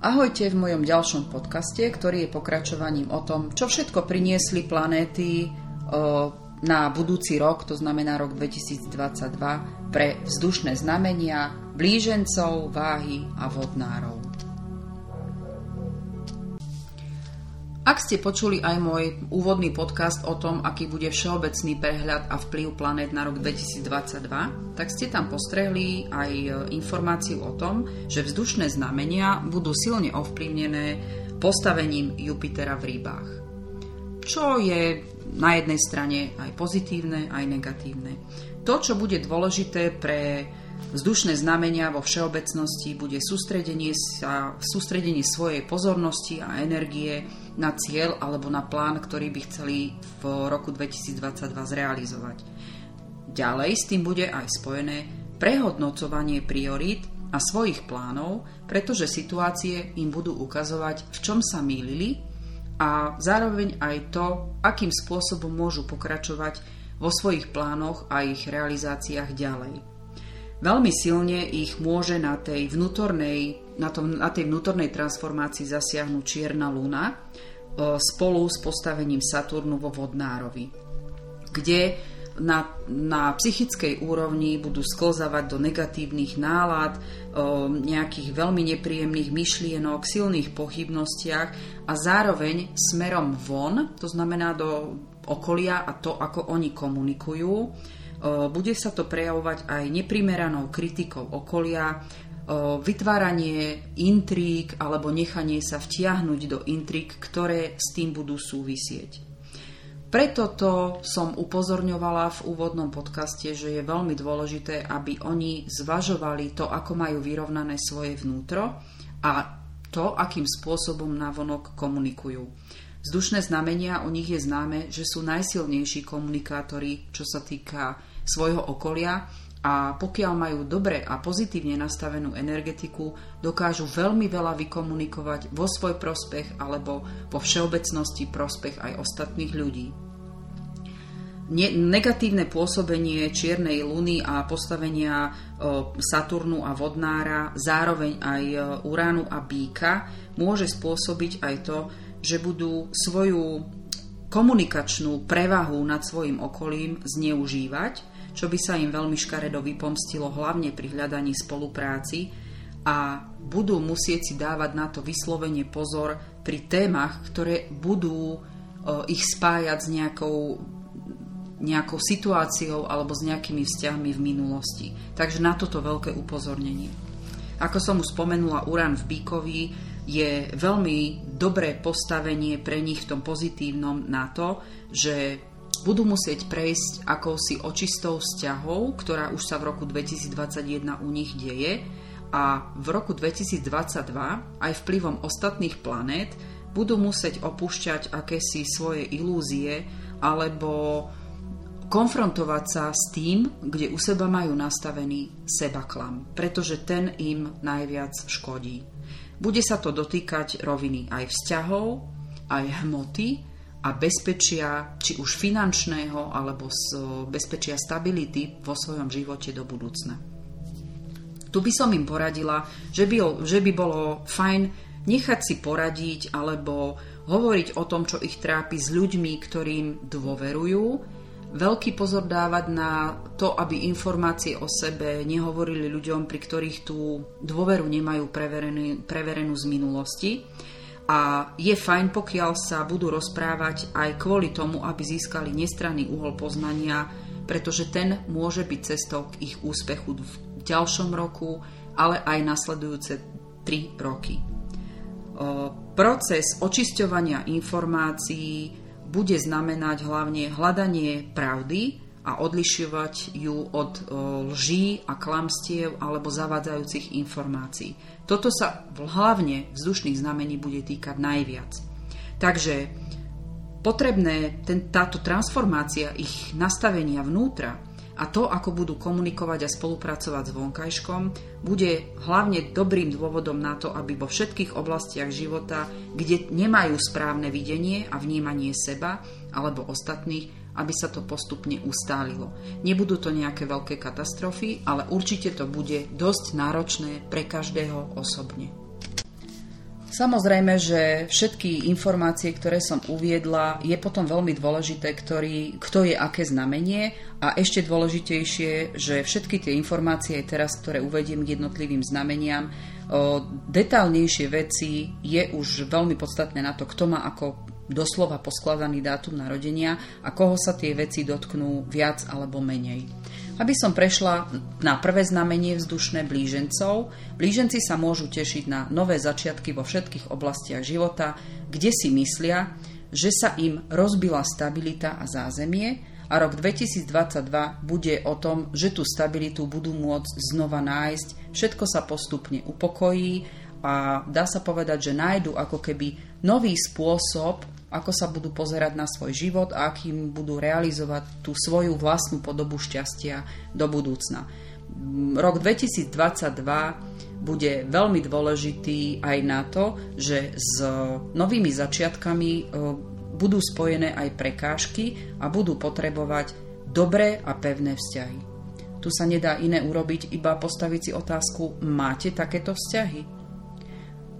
Ahojte v mojom ďalšom podcaste, ktorý je pokračovaním o tom, čo všetko priniesli planéty na budúci rok, to znamená rok 2022, pre vzdušné znamenia, blížencov, váhy a vodnárov. Ak ste počuli aj môj úvodný podcast o tom, aký bude všeobecný prehľad a vplyv planét na rok 2022, tak ste tam postrehli aj e, informáciu o tom, že vzdušné znamenia budú silne ovplyvnené postavením Jupitera v rybách. Čo je na jednej strane aj pozitívne, aj negatívne. To, čo bude dôležité pre Vzdušné znamenia vo všeobecnosti bude sústredenie, sa, sústredenie svojej pozornosti a energie na cieľ alebo na plán, ktorý by chceli v roku 2022 zrealizovať. Ďalej s tým bude aj spojené prehodnocovanie priorít a svojich plánov, pretože situácie im budú ukazovať, v čom sa mýlili a zároveň aj to, akým spôsobom môžu pokračovať vo svojich plánoch a ich realizáciách ďalej. Veľmi silne ich môže na tej vnútornej, na, tom, na tej vnútornej transformácii zasiahnuť čierna luna spolu s postavením Saturnu vo Vodnárovi, kde na, na psychickej úrovni budú sklzavať do negatívnych nálad, nejakých veľmi nepríjemných myšlienok, silných pochybnostiach a zároveň smerom von, to znamená do okolia a to, ako oni komunikujú, bude sa to prejavovať aj neprimeranou kritikou okolia, vytváranie intrík alebo nechanie sa vtiahnuť do intrík, ktoré s tým budú súvisieť. Preto to som upozorňovala v úvodnom podcaste, že je veľmi dôležité, aby oni zvažovali to, ako majú vyrovnané svoje vnútro a to, akým spôsobom navonok komunikujú. Vzdušné znamenia o nich je známe, že sú najsilnejší komunikátori, čo sa týka svojho okolia a pokiaľ majú dobre a pozitívne nastavenú energetiku, dokážu veľmi veľa vykomunikovať vo svoj prospech alebo vo všeobecnosti prospech aj ostatných ľudí. Ne- negatívne pôsobenie čiernej luny a postavenia e, Saturnu a Vodnára, zároveň aj e, Uránu a Bíka, môže spôsobiť aj to, že budú svoju komunikačnú prevahu nad svojim okolím zneužívať čo by sa im veľmi škaredo vypomstilo hlavne pri hľadaní spolupráci a budú musieť si dávať na to vyslovene pozor pri témach, ktoré budú ich spájať s nejakou, nejakou situáciou alebo s nejakými vzťahmi v minulosti. Takže na toto veľké upozornenie. Ako som už spomenula, Uran v Bíkovi je veľmi dobré postavenie pre nich v tom pozitívnom na to, že budú musieť prejsť akousi očistou vzťahov, ktorá už sa v roku 2021 u nich deje a v roku 2022 aj vplyvom ostatných planét budú musieť opúšťať akési svoje ilúzie alebo konfrontovať sa s tým, kde u seba majú nastavený sebaklam, pretože ten im najviac škodí. Bude sa to dotýkať roviny aj vzťahov, aj hmoty, a bezpečia, či už finančného, alebo z bezpečia stability vo svojom živote do budúcna. Tu by som im poradila, že by, že by bolo fajn nechať si poradiť alebo hovoriť o tom, čo ich trápi s ľuďmi, ktorým dôverujú, veľký pozor dávať na to, aby informácie o sebe nehovorili ľuďom, pri ktorých tú dôveru nemajú preverenú z minulosti a je fajn, pokiaľ sa budú rozprávať aj kvôli tomu, aby získali nestranný uhol poznania, pretože ten môže byť cestou k ich úspechu v ďalšom roku, ale aj nasledujúce 3 roky. Proces očisťovania informácií bude znamenať hlavne hľadanie pravdy, a odlišovať ju od lží a klamstiev alebo zavádzajúcich informácií. Toto sa hlavne vzdušných znamení bude týkať najviac. Takže potrebné ten, táto transformácia ich nastavenia vnútra a to, ako budú komunikovať a spolupracovať s vonkajškom, bude hlavne dobrým dôvodom na to, aby vo všetkých oblastiach života, kde nemajú správne videnie a vnímanie seba alebo ostatných, aby sa to postupne ustálilo. Nebudú to nejaké veľké katastrofy, ale určite to bude dosť náročné pre každého osobne. Samozrejme, že všetky informácie, ktoré som uviedla, je potom veľmi dôležité, ktorý, kto je aké znamenie a ešte dôležitejšie, že všetky tie informácie teraz, ktoré uvediem k jednotlivým znameniam, detálnejšie veci je už veľmi podstatné na to, kto má ako doslova poskladaný dátum narodenia a koho sa tie veci dotknú viac alebo menej. Aby som prešla na prvé znamenie vzdušné blížencov, blíženci sa môžu tešiť na nové začiatky vo všetkých oblastiach života, kde si myslia, že sa im rozbila stabilita a zázemie a rok 2022 bude o tom, že tú stabilitu budú môcť znova nájsť, všetko sa postupne upokojí a dá sa povedať, že nájdu ako keby nový spôsob, ako sa budú pozerať na svoj život a akým budú realizovať tú svoju vlastnú podobu šťastia do budúcna. Rok 2022 bude veľmi dôležitý aj na to, že s novými začiatkami e, budú spojené aj prekážky a budú potrebovať dobré a pevné vzťahy. Tu sa nedá iné urobiť, iba postaviť si otázku, máte takéto vzťahy?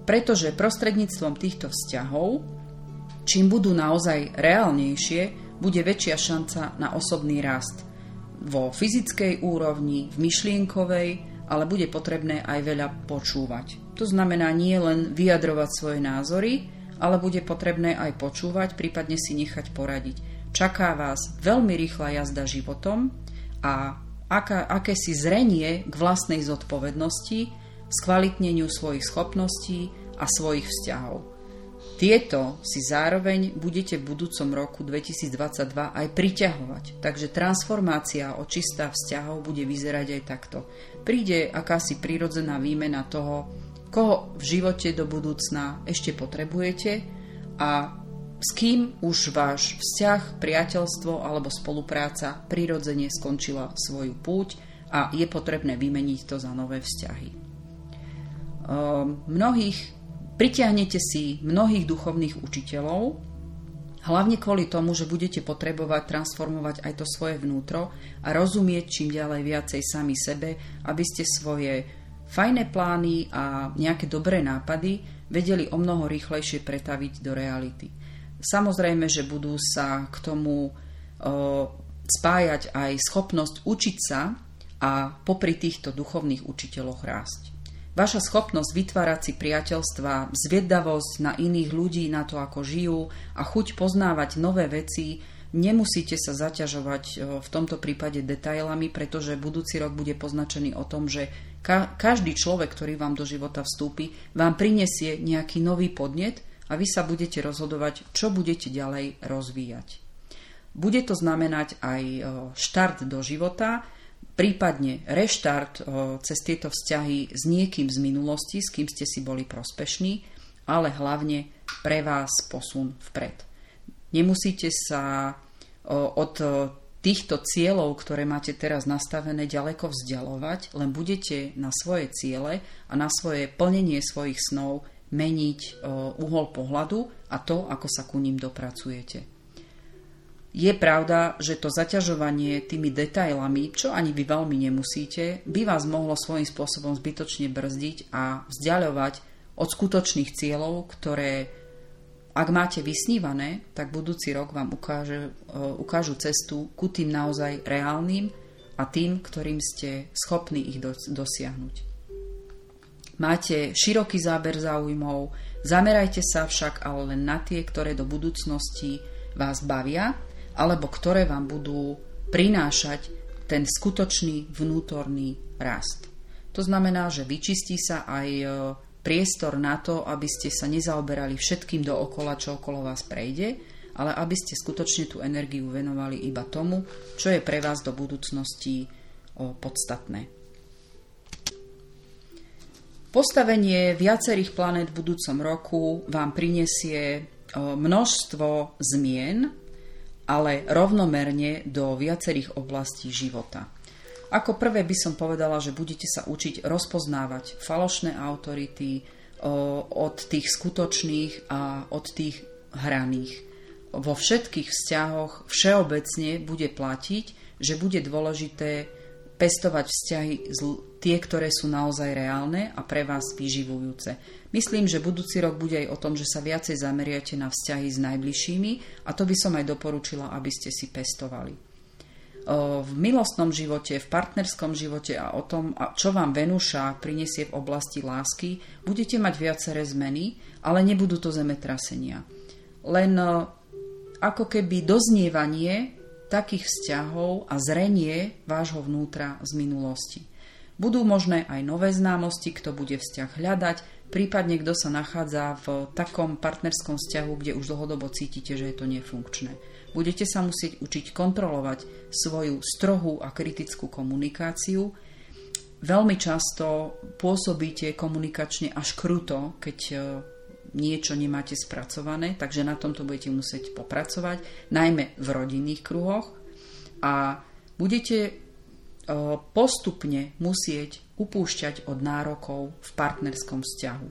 Pretože prostredníctvom týchto vzťahov Čím budú naozaj reálnejšie, bude väčšia šanca na osobný rast. Vo fyzickej úrovni, v myšlienkovej, ale bude potrebné aj veľa počúvať. To znamená nie len vyjadrovať svoje názory, ale bude potrebné aj počúvať, prípadne si nechať poradiť. Čaká vás veľmi rýchla jazda životom a aká, akési zrenie k vlastnej zodpovednosti, skvalitneniu svojich schopností a svojich vzťahov. Tieto si zároveň budete v budúcom roku 2022 aj priťahovať. Takže transformácia očistá vzťahov bude vyzerať aj takto. Príde akási prírodzená výmena toho, koho v živote do budúcna ešte potrebujete a s kým už váš vzťah, priateľstvo alebo spolupráca prirodzene skončila svoju púť a je potrebné vymeniť to za nové vzťahy. Ehm, mnohých Pritiahnete si mnohých duchovných učiteľov, hlavne kvôli tomu, že budete potrebovať transformovať aj to svoje vnútro a rozumieť čím ďalej viacej sami sebe, aby ste svoje fajné plány a nejaké dobré nápady vedeli o mnoho rýchlejšie pretaviť do reality. Samozrejme, že budú sa k tomu o, spájať aj schopnosť učiť sa a popri týchto duchovných učiteľoch rásť. Vaša schopnosť vytvárať si priateľstva, zviedavosť na iných ľudí, na to, ako žijú a chuť poznávať nové veci, nemusíte sa zaťažovať e, v tomto prípade detailami, pretože budúci rok bude poznačený o tom, že ka- každý človek, ktorý vám do života vstúpi, vám prinesie nejaký nový podnet a vy sa budete rozhodovať, čo budete ďalej rozvíjať. Bude to znamenať aj e, štart do života, prípadne reštart cez tieto vzťahy s niekým z minulosti, s kým ste si boli prospešní, ale hlavne pre vás posun vpred. Nemusíte sa od týchto cieľov, ktoré máte teraz nastavené, ďaleko vzdialovať, len budete na svoje ciele a na svoje plnenie svojich snov meniť uhol pohľadu a to, ako sa ku ním dopracujete. Je pravda, že to zaťažovanie tými detailami, čo ani vy veľmi nemusíte, by vás mohlo svojím spôsobom zbytočne brzdiť a vzdialovať od skutočných cieľov, ktoré ak máte vysnívané, tak budúci rok vám ukáže, e, ukážu cestu ku tým naozaj reálnym a tým, ktorým ste schopní ich dosiahnuť. Máte široký záber záujmov, zamerajte sa však ale len na tie, ktoré do budúcnosti vás bavia alebo ktoré vám budú prinášať ten skutočný vnútorný rast. To znamená, že vyčistí sa aj e, priestor na to, aby ste sa nezaoberali všetkým dookola, čo okolo vás prejde, ale aby ste skutočne tú energiu venovali iba tomu, čo je pre vás do budúcnosti podstatné. Postavenie viacerých planét v budúcom roku vám prinesie množstvo zmien, ale rovnomerne do viacerých oblastí života. Ako prvé by som povedala, že budete sa učiť rozpoznávať falošné autority od tých skutočných a od tých hraných. Vo všetkých vzťahoch všeobecne bude platiť, že bude dôležité pestovať vzťahy tie, ktoré sú naozaj reálne a pre vás vyživujúce. Myslím, že budúci rok bude aj o tom, že sa viacej zameriate na vzťahy s najbližšími a to by som aj doporučila, aby ste si pestovali v milostnom živote, v partnerskom živote a o tom, čo vám Venúša prinesie v oblasti lásky, budete mať viaceré zmeny, ale nebudú to zemetrasenia. Len ako keby doznievanie takých vzťahov a zrenie vášho vnútra z minulosti. Budú možné aj nové známosti, kto bude vzťah hľadať, prípadne kto sa nachádza v takom partnerskom vzťahu, kde už dlhodobo cítite, že je to nefunkčné. Budete sa musieť učiť kontrolovať svoju strohú a kritickú komunikáciu. Veľmi často pôsobíte komunikačne až kruto, keď niečo nemáte spracované, takže na tomto budete musieť popracovať, najmä v rodinných kruhoch. A budete e, postupne musieť upúšťať od nárokov v partnerskom vzťahu.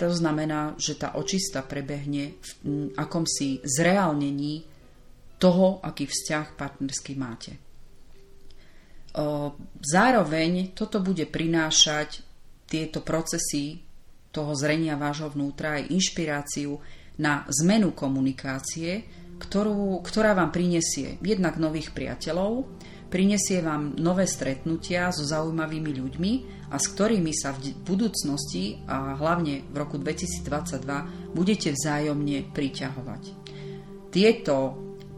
To znamená, že tá očista prebehne v akomsi zreálnení toho, aký vzťah partnerský máte. Zároveň toto bude prinášať tieto procesy toho zrenia vášho vnútra aj inšpiráciu na zmenu komunikácie, ktorú, ktorá vám prinesie jednak nových priateľov, prinesie vám nové stretnutia so zaujímavými ľuďmi a s ktorými sa v budúcnosti a hlavne v roku 2022 budete vzájomne priťahovať. Tieto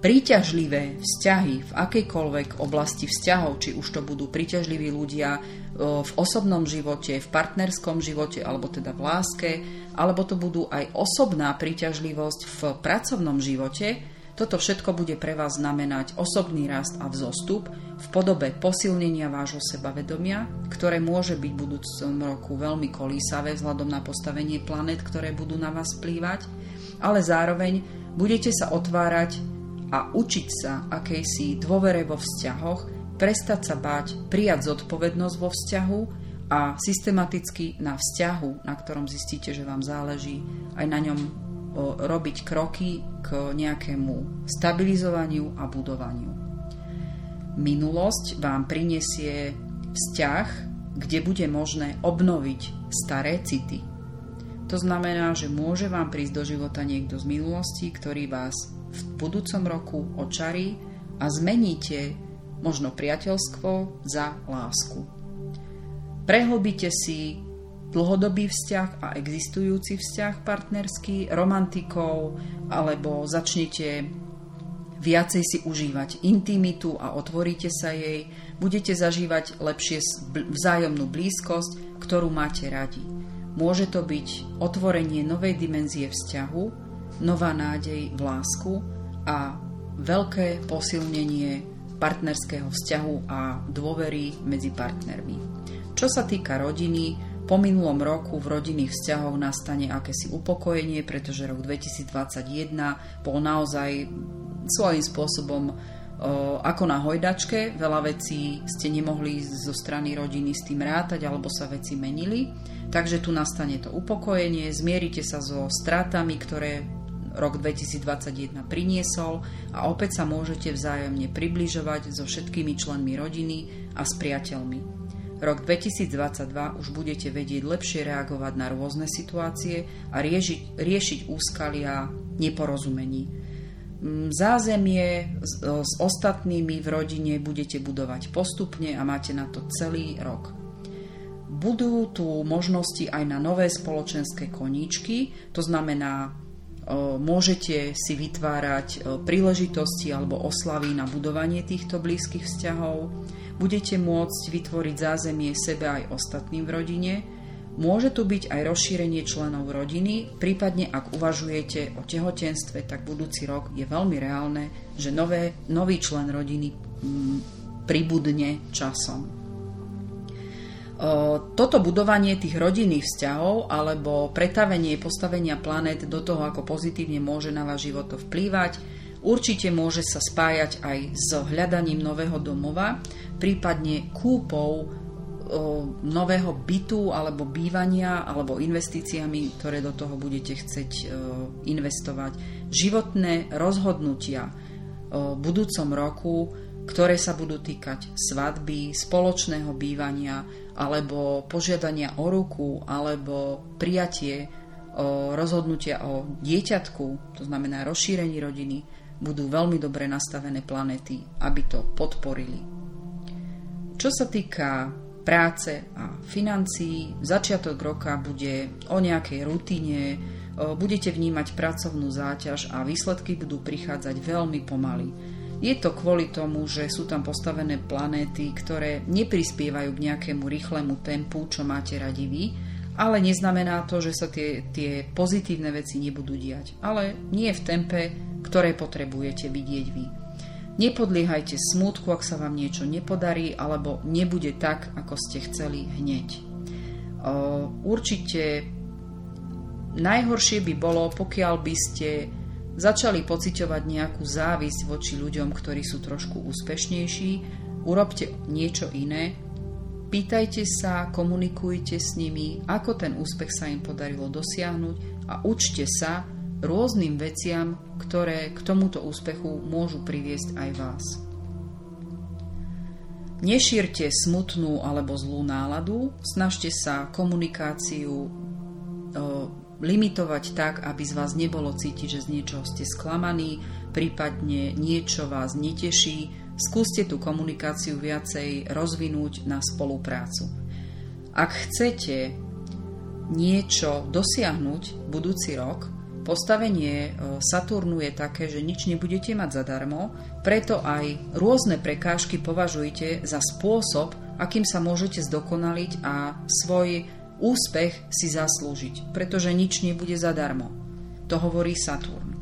príťažlivé vzťahy v akejkoľvek oblasti vzťahov, či už to budú príťažliví ľudia v osobnom živote, v partnerskom živote, alebo teda v láske, alebo to budú aj osobná príťažlivosť v pracovnom živote, toto všetko bude pre vás znamenať osobný rast a vzostup v podobe posilnenia vášho sebavedomia, ktoré môže byť v budúcom roku veľmi kolísavé vzhľadom na postavenie planet, ktoré budú na vás vplývať, ale zároveň budete sa otvárať a učiť sa akejsi dôvere vo vzťahoch, prestať sa báť, prijať zodpovednosť vo vzťahu a systematicky na vzťahu, na ktorom zistíte, že vám záleží, aj na ňom robiť kroky k nejakému stabilizovaniu a budovaniu. Minulosť vám prinesie vzťah, kde bude možné obnoviť staré city. To znamená, že môže vám prísť do života niekto z minulosti, ktorý vás v budúcom roku očarí a zmeníte možno priateľstvo za lásku. Prehlbite si dlhodobý vzťah a existujúci vzťah partnerský romantikou alebo začnete viacej si užívať intimitu a otvoríte sa jej, budete zažívať lepšie vzájomnú blízkosť, ktorú máte radi. Môže to byť otvorenie novej dimenzie vzťahu, nová nádej v lásku a veľké posilnenie partnerského vzťahu a dôvery medzi partnermi. Čo sa týka rodiny, po minulom roku v rodinných vzťahoch nastane akési upokojenie, pretože rok 2021 bol naozaj svojím spôsobom ako na hojdačke. Veľa vecí ste nemohli zo strany rodiny s tým rátať alebo sa veci menili. Takže tu nastane to upokojenie, zmierite sa so stratami, ktoré rok 2021 priniesol a opäť sa môžete vzájomne približovať so všetkými členmi rodiny a s priateľmi. Rok 2022 už budete vedieť lepšie reagovať na rôzne situácie a riešiť, riešiť úskalia neporozumení. Mm, zázemie s, s ostatnými v rodine budete budovať postupne a máte na to celý rok. Budú tu možnosti aj na nové spoločenské koníčky, to znamená môžete si vytvárať príležitosti alebo oslavy na budovanie týchto blízkych vzťahov, budete môcť vytvoriť zázemie sebe aj ostatným v rodine, môže tu byť aj rozšírenie členov rodiny, prípadne ak uvažujete o tehotenstve, tak budúci rok je veľmi reálne, že nové, nový člen rodiny pribudne časom toto budovanie tých rodinných vzťahov alebo pretavenie postavenia planet do toho, ako pozitívne môže na váš život to vplývať, určite môže sa spájať aj s hľadaním nového domova, prípadne kúpou nového bytu alebo bývania alebo investíciami, ktoré do toho budete chcieť investovať. Životné rozhodnutia v budúcom roku ktoré sa budú týkať svadby, spoločného bývania alebo požiadania o ruku alebo prijatie o rozhodnutia o dieťatku, to znamená rozšírení rodiny, budú veľmi dobre nastavené planéty, aby to podporili. Čo sa týka práce a financií, začiatok roka bude o nejakej rutine, budete vnímať pracovnú záťaž a výsledky budú prichádzať veľmi pomaly. Je to kvôli tomu, že sú tam postavené planéty, ktoré neprispievajú k nejakému rýchlemu tempu, čo máte radi vy, ale neznamená to, že sa tie, tie pozitívne veci nebudú diať. Ale nie v tempe, ktoré potrebujete vidieť vy. Nepodliehajte smútku, ak sa vám niečo nepodarí, alebo nebude tak, ako ste chceli hneď. Určite najhoršie by bolo, pokiaľ by ste začali pociťovať nejakú závisť voči ľuďom, ktorí sú trošku úspešnejší, urobte niečo iné, Pýtajte sa, komunikujte s nimi, ako ten úspech sa im podarilo dosiahnuť a učte sa rôznym veciam, ktoré k tomuto úspechu môžu priviesť aj vás. Nešírte smutnú alebo zlú náladu, snažte sa komunikáciu e, limitovať tak, aby z vás nebolo cítiť, že z niečoho ste sklamaní, prípadne niečo vás neteší, skúste tú komunikáciu viacej rozvinúť na spoluprácu. Ak chcete niečo dosiahnuť budúci rok, postavenie e, Saturnu je také, že nič nebudete mať zadarmo, preto aj rôzne prekážky považujte za spôsob, akým sa môžete zdokonaliť a svoj úspech si zaslúžiť, pretože nič nebude zadarmo. To hovorí Saturn.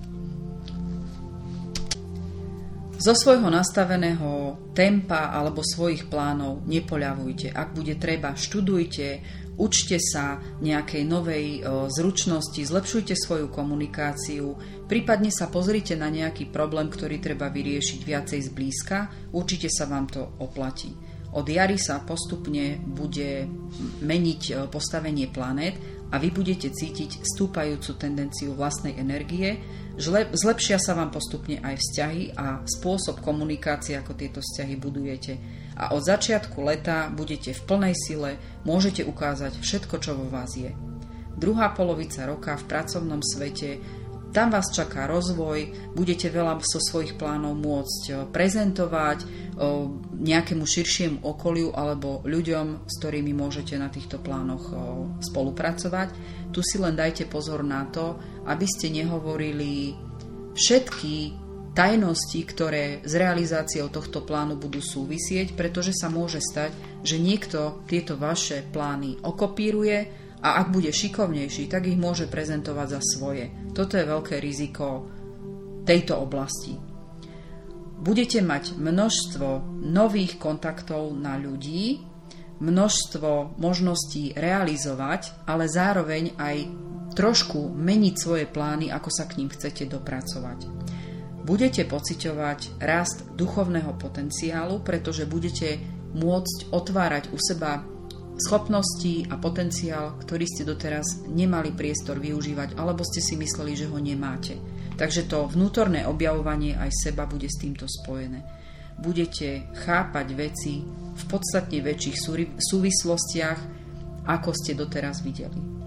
Zo svojho nastaveného tempa alebo svojich plánov nepoľavujte. Ak bude treba, študujte, učte sa nejakej novej e, zručnosti, zlepšujte svoju komunikáciu, prípadne sa pozrite na nejaký problém, ktorý treba vyriešiť viacej zblízka, určite sa vám to oplatí. Od jary sa postupne bude meniť e, postavenie planét a vy budete cítiť stúpajúcu tendenciu vlastnej energie, Zlepšia sa vám postupne aj vzťahy a spôsob komunikácie, ako tieto vzťahy budujete. A od začiatku leta budete v plnej sile, môžete ukázať všetko, čo vo vás je. Druhá polovica roka v pracovnom svete tam vás čaká rozvoj, budete veľa so svojich plánov môcť eh, prezentovať eh, nejakému širšiemu okoliu alebo ľuďom, s ktorými môžete na týchto plánoch eh, spolupracovať. Tu si len dajte pozor na to, aby ste nehovorili všetky tajnosti, ktoré s realizáciou tohto plánu budú súvisieť, pretože sa môže stať, že niekto tieto vaše plány okopíruje a ak bude šikovnejší, tak ich môže prezentovať za svoje. Toto je veľké riziko tejto oblasti. Budete mať množstvo nových kontaktov na ľudí, množstvo možností realizovať, ale zároveň aj trošku meniť svoje plány, ako sa k ním chcete dopracovať. Budete pociťovať rast duchovného potenciálu, pretože budete môcť otvárať u seba schopnosti a potenciál, ktorý ste doteraz nemali priestor využívať, alebo ste si mysleli, že ho nemáte. Takže to vnútorné objavovanie aj seba bude s týmto spojené. Budete chápať veci v podstatne väčších súvislostiach, ako ste doteraz videli.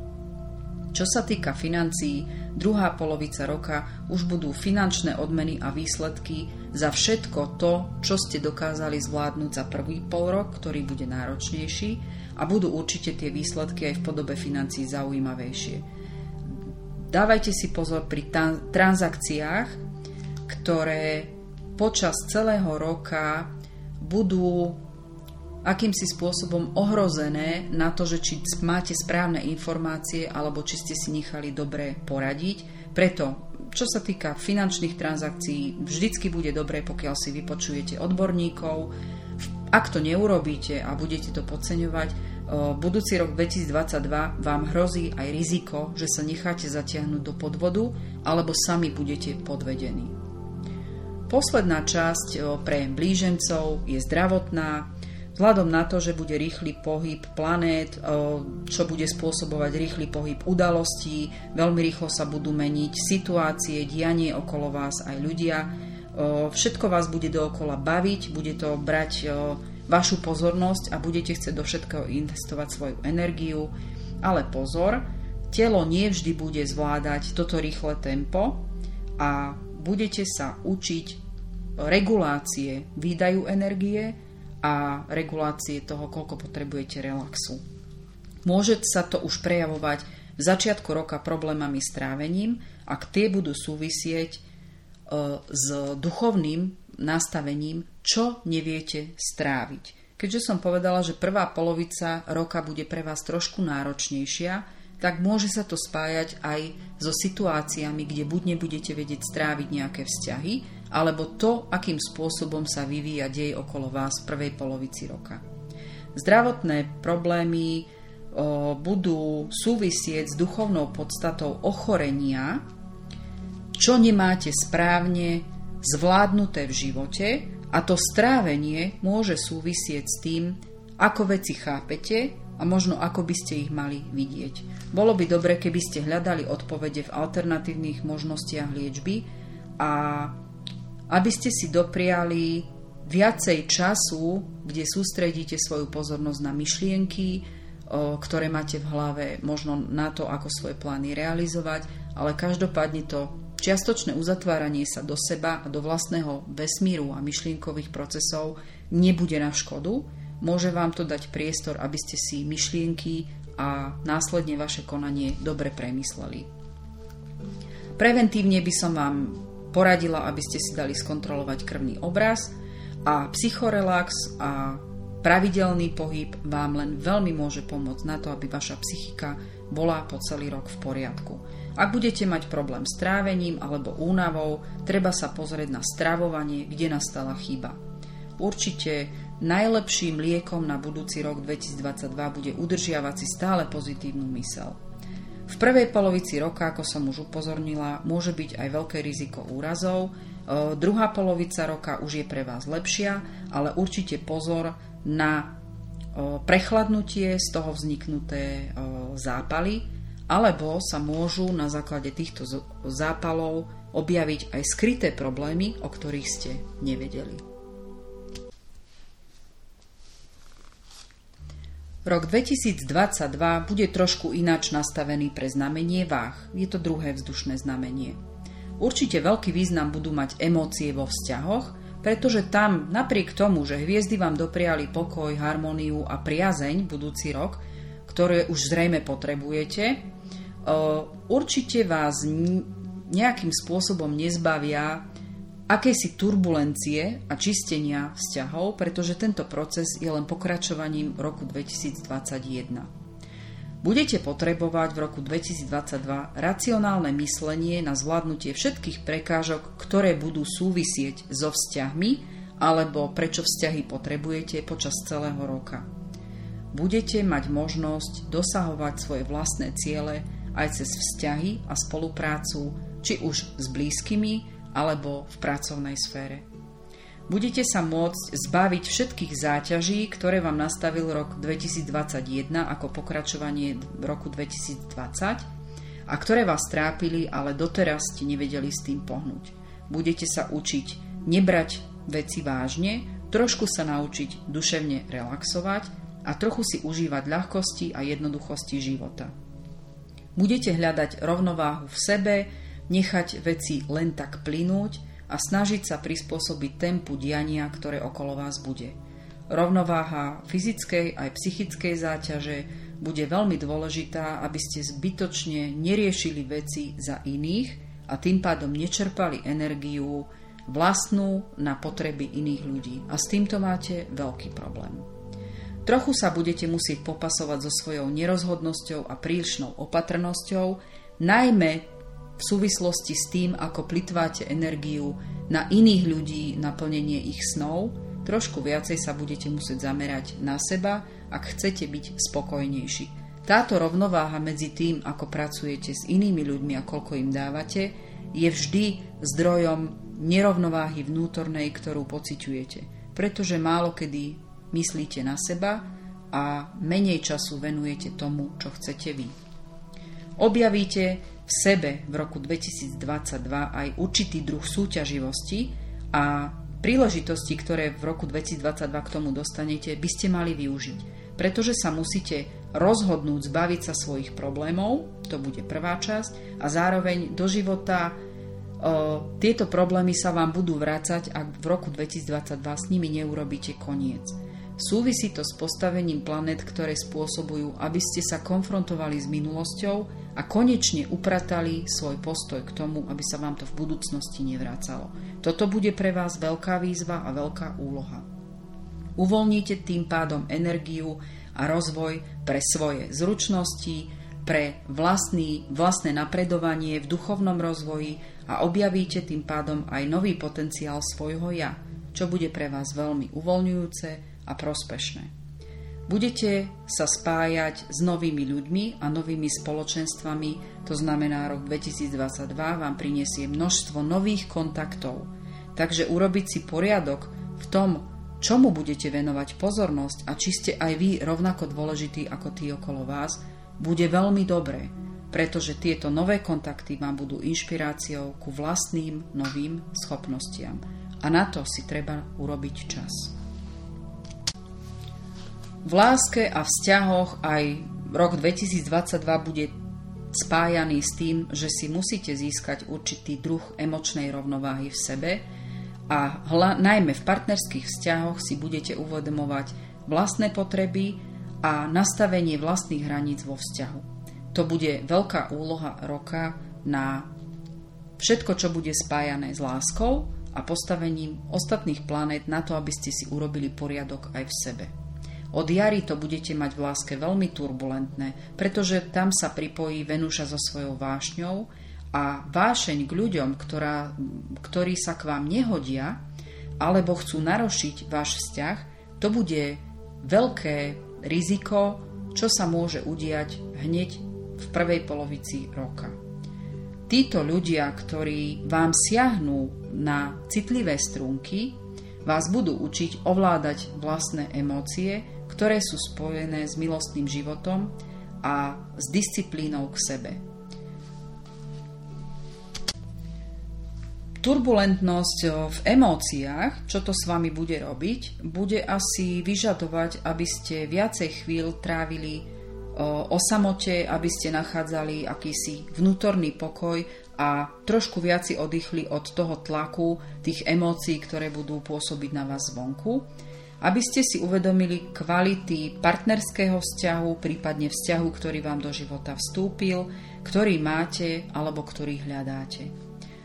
Čo sa týka financií, druhá polovica roka už budú finančné odmeny a výsledky za všetko to, čo ste dokázali zvládnuť za prvý pol rok, ktorý bude náročnejší a budú určite tie výsledky aj v podobe financií zaujímavejšie. Dávajte si pozor pri transakciách, ktoré počas celého roka budú akýmsi spôsobom ohrozené na to, že či máte správne informácie alebo či ste si nechali dobre poradiť. Preto, čo sa týka finančných transakcií, vždycky bude dobré, pokiaľ si vypočujete odborníkov. Ak to neurobíte a budete to podceňovať, budúci rok 2022 vám hrozí aj riziko, že sa necháte zatiahnuť do podvodu alebo sami budete podvedení. Posledná časť pre blížencov je zdravotná, vzhľadom na to, že bude rýchly pohyb planét, čo bude spôsobovať rýchly pohyb udalostí, veľmi rýchlo sa budú meniť situácie, dianie okolo vás aj ľudia, všetko vás bude dookola baviť, bude to brať vašu pozornosť a budete chcieť do všetkého investovať svoju energiu. Ale pozor, telo nie vždy bude zvládať toto rýchle tempo a budete sa učiť regulácie výdajú energie a regulácie toho, koľko potrebujete relaxu. Môže sa to už prejavovať v začiatku roka problémami s trávením, ak tie budú súvisieť s duchovným nastavením, čo neviete stráviť. Keďže som povedala, že prvá polovica roka bude pre vás trošku náročnejšia, tak môže sa to spájať aj so situáciami, kde buď nebudete vedieť stráviť nejaké vzťahy, alebo to, akým spôsobom sa vyvíja dej okolo vás v prvej polovici roka. Zdravotné problémy o, budú súvisieť s duchovnou podstatou ochorenia, čo nemáte správne zvládnuté v živote a to strávenie môže súvisieť s tým, ako veci chápete a možno ako by ste ich mali vidieť. Bolo by dobre, keby ste hľadali odpovede v alternatívnych možnostiach liečby a aby ste si dopriali viacej času, kde sústredíte svoju pozornosť na myšlienky, ktoré máte v hlave, možno na to, ako svoje plány realizovať, ale každopádne to Čiastočné uzatváranie sa do seba a do vlastného vesmíru a myšlienkových procesov nebude na škodu. Môže vám to dať priestor, aby ste si myšlienky a následne vaše konanie dobre premysleli. Preventívne by som vám poradila, aby ste si dali skontrolovať krvný obraz a psychorelax a pravidelný pohyb vám len veľmi môže pomôcť na to, aby vaša psychika bola po celý rok v poriadku. Ak budete mať problém s trávením alebo únavou, treba sa pozrieť na stravovanie, kde nastala chyba. Určite najlepším liekom na budúci rok 2022 bude udržiavať si stále pozitívnu mysel. V prvej polovici roka, ako som už upozornila, môže byť aj veľké riziko úrazov. E, druhá polovica roka už je pre vás lepšia, ale určite pozor na e, prechladnutie, z toho vzniknuté e, zápaly, alebo sa môžu na základe týchto zápalov objaviť aj skryté problémy, o ktorých ste nevedeli. Rok 2022 bude trošku ináč nastavený pre znamenie váh. Je to druhé vzdušné znamenie. Určite veľký význam budú mať emócie vo vzťahoch, pretože tam napriek tomu, že hviezdy vám dopriali pokoj, harmóniu a priazeň budúci rok, ktoré už zrejme potrebujete, určite vás nejakým spôsobom nezbavia akési turbulencie a čistenia vzťahov, pretože tento proces je len pokračovaním roku 2021. Budete potrebovať v roku 2022 racionálne myslenie na zvládnutie všetkých prekážok, ktoré budú súvisieť so vzťahmi alebo prečo vzťahy potrebujete počas celého roka. Budete mať možnosť dosahovať svoje vlastné ciele aj cez vzťahy a spoluprácu, či už s blízkymi alebo v pracovnej sfére. Budete sa môcť zbaviť všetkých záťaží, ktoré vám nastavil rok 2021 ako pokračovanie roku 2020 a ktoré vás trápili, ale doteraz ste nevedeli s tým pohnúť. Budete sa učiť nebrať veci vážne, trošku sa naučiť duševne relaxovať a trochu si užívať ľahkosti a jednoduchosti života. Budete hľadať rovnováhu v sebe, nechať veci len tak plynúť a snažiť sa prispôsobiť tempu diania, ktoré okolo vás bude. Rovnováha fyzickej aj psychickej záťaže bude veľmi dôležitá, aby ste zbytočne neriešili veci za iných a tým pádom nečerpali energiu vlastnú na potreby iných ľudí. A s týmto máte veľký problém. Trochu sa budete musieť popasovať so svojou nerozhodnosťou a prílišnou opatrnosťou, najmä v súvislosti s tým, ako plitváte energiu na iných ľudí, na plnenie ich snov, trošku viacej sa budete musieť zamerať na seba, ak chcete byť spokojnejší. Táto rovnováha medzi tým, ako pracujete s inými ľuďmi a koľko im dávate, je vždy zdrojom nerovnováhy vnútornej, ktorú pociťujete. Pretože málo kedy myslíte na seba a menej času venujete tomu, čo chcete vy. Objavíte v sebe v roku 2022 aj určitý druh súťaživosti, a príležitosti, ktoré v roku 2022 k tomu dostanete, by ste mali využiť. Pretože sa musíte rozhodnúť zbaviť sa svojich problémov, to bude prvá časť, a zároveň do života tieto problémy sa vám budú vrácať, ak v roku 2022 s nimi neurobíte koniec. Súvisí to s postavením planet, ktoré spôsobujú, aby ste sa konfrontovali s minulosťou a konečne upratali svoj postoj k tomu, aby sa vám to v budúcnosti nevrácalo. Toto bude pre vás veľká výzva a veľká úloha. Uvoľníte tým pádom energiu a rozvoj pre svoje zručnosti, pre vlastný, vlastné napredovanie v duchovnom rozvoji a objavíte tým pádom aj nový potenciál svojho ja, čo bude pre vás veľmi uvoľňujúce a prospešné. Budete sa spájať s novými ľuďmi a novými spoločenstvami, to znamená rok 2022 vám prinesie množstvo nových kontaktov. Takže urobiť si poriadok v tom, čomu budete venovať pozornosť a či ste aj vy rovnako dôležití ako tí okolo vás, bude veľmi dobré, pretože tieto nové kontakty vám budú inšpiráciou ku vlastným novým schopnostiam. A na to si treba urobiť čas. V láske a vzťahoch aj rok 2022 bude spájaný s tým, že si musíte získať určitý druh emočnej rovnováhy v sebe a hla, najmä v partnerských vzťahoch si budete uvedomovať vlastné potreby a nastavenie vlastných hraníc vo vzťahu. To bude veľká úloha roka na všetko, čo bude spájané s láskou a postavením ostatných planét na to, aby ste si urobili poriadok aj v sebe. Od jary to budete mať v láske veľmi turbulentné, pretože tam sa pripojí Venúša so svojou vášňou a vášeň k ľuďom, ktorá, ktorí sa k vám nehodia alebo chcú narošiť váš vzťah, to bude veľké riziko, čo sa môže udiať hneď v prvej polovici roka. Títo ľudia, ktorí vám siahnú na citlivé strunky, vás budú učiť ovládať vlastné emócie ktoré sú spojené s milostným životom a s disciplínou k sebe. Turbulentnosť v emóciách, čo to s vami bude robiť, bude asi vyžadovať, aby ste viacej chvíľ trávili o samote, aby ste nachádzali akýsi vnútorný pokoj a trošku viac oddychli od toho tlaku tých emócií, ktoré budú pôsobiť na vás zvonku aby ste si uvedomili kvality partnerského vzťahu, prípadne vzťahu, ktorý vám do života vstúpil, ktorý máte alebo ktorý hľadáte.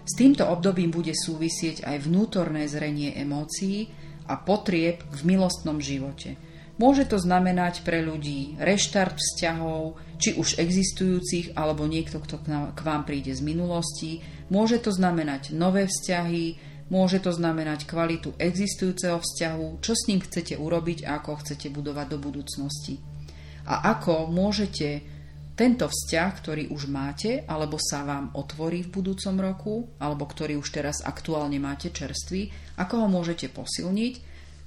S týmto obdobím bude súvisieť aj vnútorné zrenie emócií a potrieb v milostnom živote. Môže to znamenať pre ľudí reštart vzťahov, či už existujúcich, alebo niekto, kto k vám príde z minulosti. Môže to znamenať nové vzťahy, Môže to znamenať kvalitu existujúceho vzťahu, čo s ním chcete urobiť a ako chcete budovať do budúcnosti. A ako môžete tento vzťah, ktorý už máte, alebo sa vám otvorí v budúcom roku, alebo ktorý už teraz aktuálne máte čerstvý, ako ho môžete posilniť,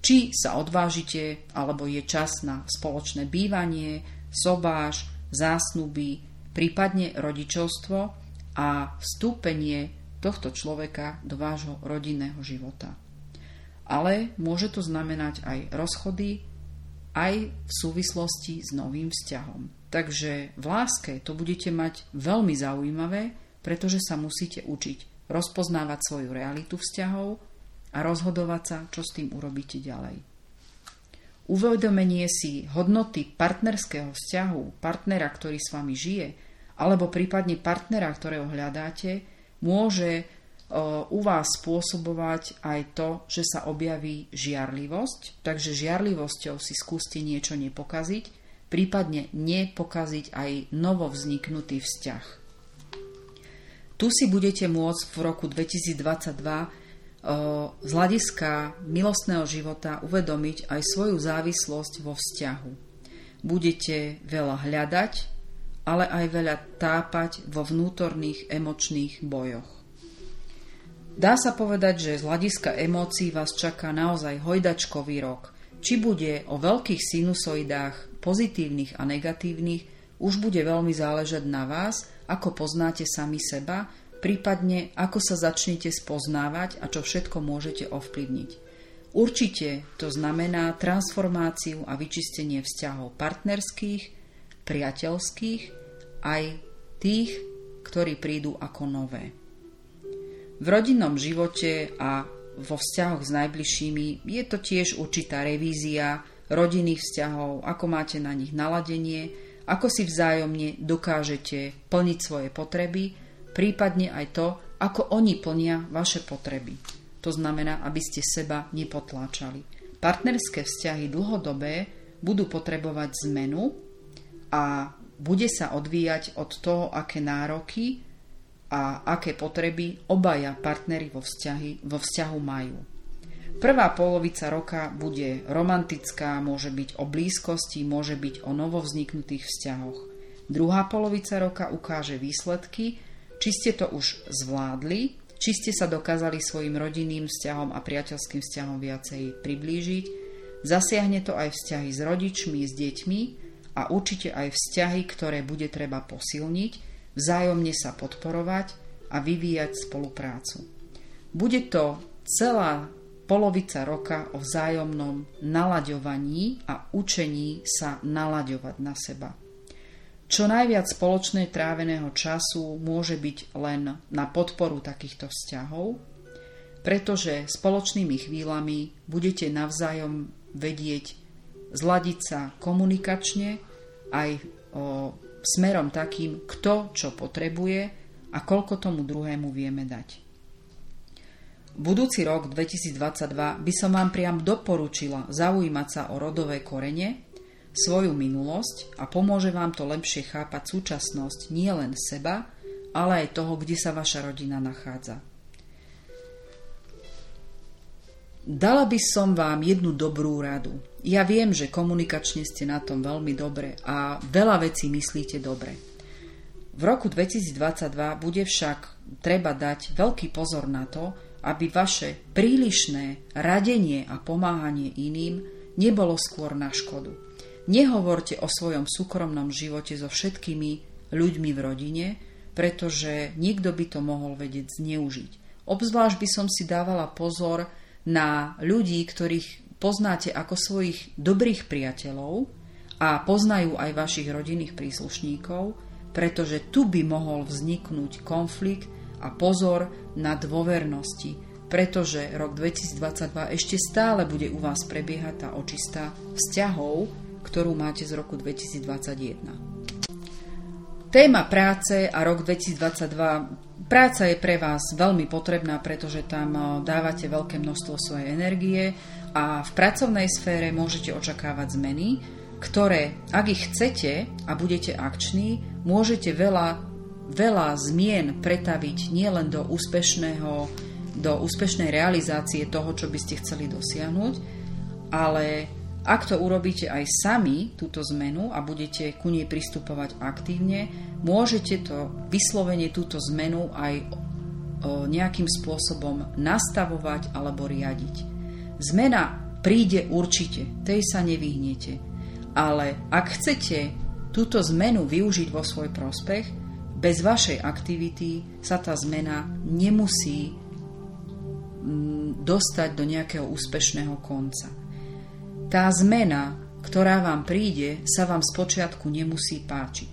či sa odvážite, alebo je čas na spoločné bývanie, sobáš, zásnuby, prípadne rodičovstvo a vstúpenie tohto človeka do vášho rodinného života. Ale môže to znamenať aj rozchody, aj v súvislosti s novým vzťahom. Takže v láske to budete mať veľmi zaujímavé, pretože sa musíte učiť rozpoznávať svoju realitu vzťahov a rozhodovať sa, čo s tým urobíte ďalej. Uvedomenie si hodnoty partnerského vzťahu, partnera, ktorý s vami žije, alebo prípadne partnera, ktorého hľadáte, môže u vás spôsobovať aj to, že sa objaví žiarlivosť, takže žiarlivosťou si skúste niečo nepokaziť, prípadne nepokaziť aj novo vzniknutý vzťah. Tu si budete môcť v roku 2022 z hľadiska milostného života uvedomiť aj svoju závislosť vo vzťahu. Budete veľa hľadať, ale aj veľa tápať vo vnútorných emočných bojoch. Dá sa povedať, že z hľadiska emócií vás čaká naozaj hojdačkový rok. Či bude o veľkých sinusoidách pozitívnych a negatívnych, už bude veľmi záležať na vás, ako poznáte sami seba, prípadne ako sa začnete spoznávať a čo všetko môžete ovplyvniť. Určite to znamená transformáciu a vyčistenie vzťahov partnerských, priateľských, aj tých, ktorí prídu ako nové. V rodinnom živote a vo vzťahoch s najbližšími je to tiež určitá revízia rodinných vzťahov, ako máte na nich naladenie, ako si vzájomne dokážete plniť svoje potreby, prípadne aj to, ako oni plnia vaše potreby. To znamená, aby ste seba nepotláčali. Partnerské vzťahy dlhodobé budú potrebovať zmenu a bude sa odvíjať od toho, aké nároky a aké potreby obaja partnery vo, vzťahy, vo vzťahu majú. Prvá polovica roka bude romantická, môže byť o blízkosti, môže byť o novovzniknutých vzťahoch. Druhá polovica roka ukáže výsledky, či ste to už zvládli, či ste sa dokázali svojim rodinným vzťahom a priateľským vzťahom viacej priblížiť. Zasiahne to aj vzťahy s rodičmi, s deťmi a určite aj vzťahy, ktoré bude treba posilniť, vzájomne sa podporovať a vyvíjať spoluprácu. Bude to celá polovica roka o vzájomnom nalaďovaní a učení sa nalaďovať na seba. Čo najviac spoločné tráveného času môže byť len na podporu takýchto vzťahov, pretože spoločnými chvíľami budete navzájom vedieť zladiť sa komunikačne aj o smerom takým, kto čo potrebuje a koľko tomu druhému vieme dať. Budúci rok 2022 by som vám priam doporučila zaujímať sa o rodové korene, svoju minulosť a pomôže vám to lepšie chápať súčasnosť nie len seba, ale aj toho, kde sa vaša rodina nachádza. Dala by som vám jednu dobrú radu. Ja viem, že komunikačne ste na tom veľmi dobre a veľa vecí myslíte dobre. V roku 2022 bude však treba dať veľký pozor na to, aby vaše prílišné radenie a pomáhanie iným nebolo skôr na škodu. Nehovorte o svojom súkromnom živote so všetkými ľuďmi v rodine, pretože niekto by to mohol vedieť zneužiť. Obzvlášť by som si dávala pozor na ľudí, ktorých poznáte ako svojich dobrých priateľov a poznajú aj vašich rodinných príslušníkov, pretože tu by mohol vzniknúť konflikt a pozor na dôvernosti, pretože rok 2022 ešte stále bude u vás prebiehať tá očista vzťahov, ktorú máte z roku 2021. Téma práce a rok 2022 Práca je pre vás veľmi potrebná, pretože tam eh, dávate veľké množstvo svojej energie a v pracovnej sfére môžete očakávať zmeny, ktoré, ak ich chcete a budete akční, môžete veľa, veľa zmien pretaviť nielen do úspešného do úspešnej realizácie toho, čo by ste chceli dosiahnuť, ale ak to urobíte aj sami, túto zmenu, a budete ku nej pristupovať aktívne, môžete to vyslovene túto zmenu aj nejakým spôsobom nastavovať alebo riadiť. Zmena príde určite, tej sa nevyhnete. Ale ak chcete túto zmenu využiť vo svoj prospech, bez vašej aktivity sa tá zmena nemusí mm, dostať do nejakého úspešného konca. Tá zmena, ktorá vám príde, sa vám spočiatku nemusí páčiť.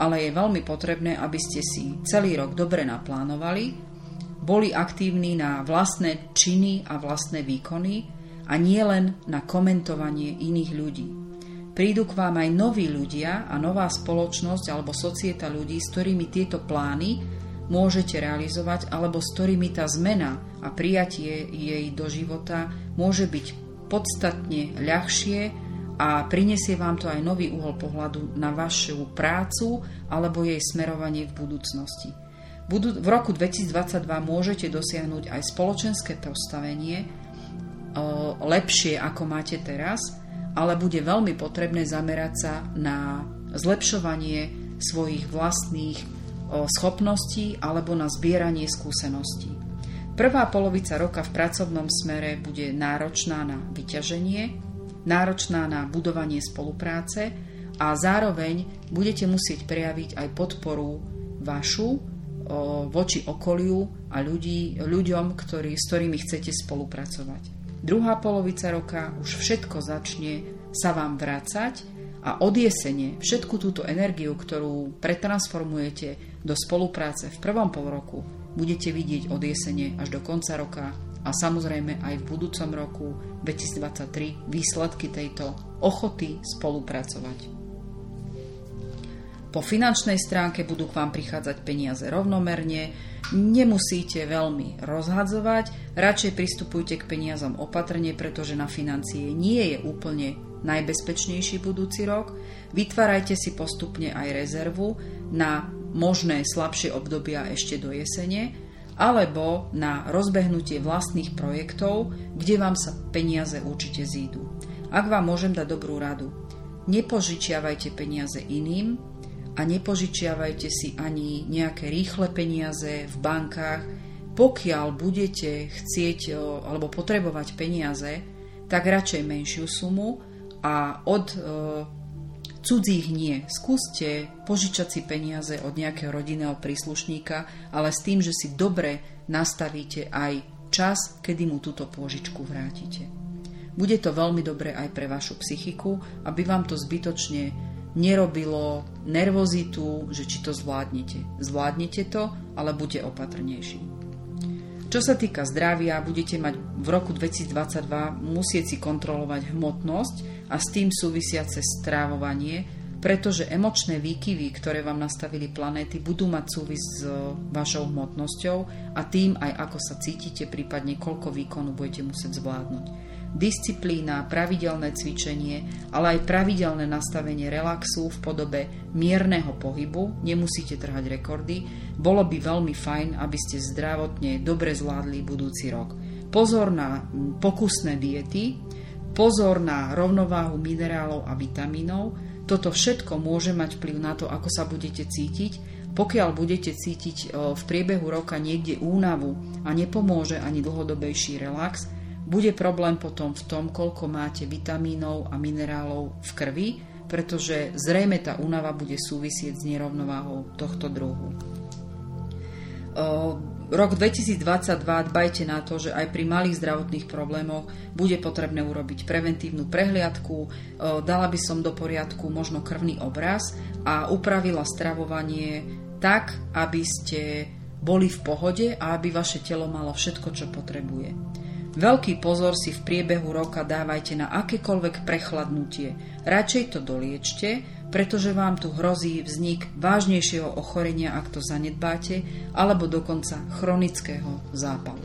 Ale je veľmi potrebné, aby ste si celý rok dobre naplánovali, boli aktívni na vlastné činy a vlastné výkony a nie len na komentovanie iných ľudí. Prídu k vám aj noví ľudia a nová spoločnosť alebo societa ľudí, s ktorými tieto plány môžete realizovať alebo s ktorými tá zmena a prijatie jej do života môže byť podstatne ľahšie a prinesie vám to aj nový uhol pohľadu na vašu prácu alebo jej smerovanie v budúcnosti. V roku 2022 môžete dosiahnuť aj spoločenské postavenie lepšie ako máte teraz, ale bude veľmi potrebné zamerať sa na zlepšovanie svojich vlastných schopností alebo na zbieranie skúseností. Prvá polovica roka v pracovnom smere bude náročná na vyťaženie, náročná na budovanie spolupráce a zároveň budete musieť prejaviť aj podporu vašu voči okoliu a ľudí, ľuďom, ktorí, s ktorými chcete spolupracovať. Druhá polovica roka už všetko začne sa vám vrácať a od jesene všetku túto energiu, ktorú pretransformujete do spolupráce v prvom pol roku, budete vidieť od jesene až do konca roka a samozrejme aj v budúcom roku 2023 výsledky tejto ochoty spolupracovať. Po finančnej stránke budú k vám prichádzať peniaze rovnomerne, nemusíte veľmi rozhadzovať, radšej pristupujte k peniazom opatrne, pretože na financie nie je úplne najbezpečnejší budúci rok. Vytvárajte si postupne aj rezervu na možné slabšie obdobia ešte do jesene, alebo na rozbehnutie vlastných projektov, kde vám sa peniaze určite zídu. Ak vám môžem dať dobrú radu, nepožičiavajte peniaze iným, a nepožičiavajte si ani nejaké rýchle peniaze v bankách. Pokiaľ budete chcieť alebo potrebovať peniaze, tak radšej menšiu sumu a od e, cudzích nie. Skúste požičať si peniaze od nejakého rodinného príslušníka, ale s tým, že si dobre nastavíte aj čas, kedy mu túto pôžičku vrátite. Bude to veľmi dobré aj pre vašu psychiku, aby vám to zbytočne nerobilo nervozitu, že či to zvládnete. Zvládnete to, ale buďte opatrnejší. Čo sa týka zdravia, budete mať v roku 2022 musieť si kontrolovať hmotnosť a s tým súvisiace strávovanie, pretože emočné výkyvy, ktoré vám nastavili planéty, budú mať súvis s vašou hmotnosťou a tým aj ako sa cítite, prípadne koľko výkonu budete musieť zvládnuť disciplína, pravidelné cvičenie, ale aj pravidelné nastavenie relaxu v podobe mierneho pohybu, nemusíte trhať rekordy, bolo by veľmi fajn, aby ste zdravotne dobre zvládli budúci rok. Pozor na pokusné diety, pozor na rovnováhu minerálov a vitamínov, toto všetko môže mať vplyv na to, ako sa budete cítiť. Pokiaľ budete cítiť v priebehu roka niekde únavu a nepomôže ani dlhodobejší relax, bude problém potom v tom, koľko máte vitamínov a minerálov v krvi, pretože zrejme tá únava bude súvisieť s nerovnováhou tohto druhu. Rok 2022 dbajte na to, že aj pri malých zdravotných problémoch bude potrebné urobiť preventívnu prehliadku, dala by som do poriadku možno krvný obraz a upravila stravovanie tak, aby ste boli v pohode a aby vaše telo malo všetko, čo potrebuje. Veľký pozor si v priebehu roka dávajte na akékoľvek prechladnutie. Radšej to doliečte, pretože vám tu hrozí vznik vážnejšieho ochorenia, ak to zanedbáte, alebo dokonca chronického zápalu.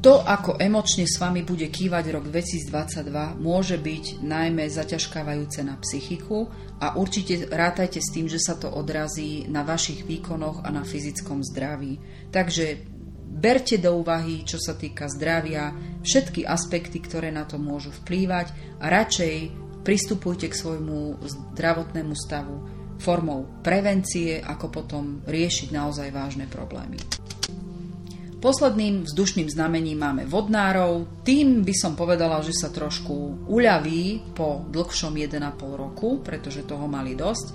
To, ako emočne s vami bude kývať rok 2022, môže byť najmä zaťažkávajúce na psychiku a určite rátajte s tým, že sa to odrazí na vašich výkonoch a na fyzickom zdraví. Takže Berte do úvahy, čo sa týka zdravia, všetky aspekty, ktoré na to môžu vplývať a radšej pristupujte k svojmu zdravotnému stavu formou prevencie, ako potom riešiť naozaj vážne problémy. Posledným vzdušným znamením máme vodnárov. Tým by som povedala, že sa trošku uľaví po dlhšom 1,5 roku, pretože toho mali dosť.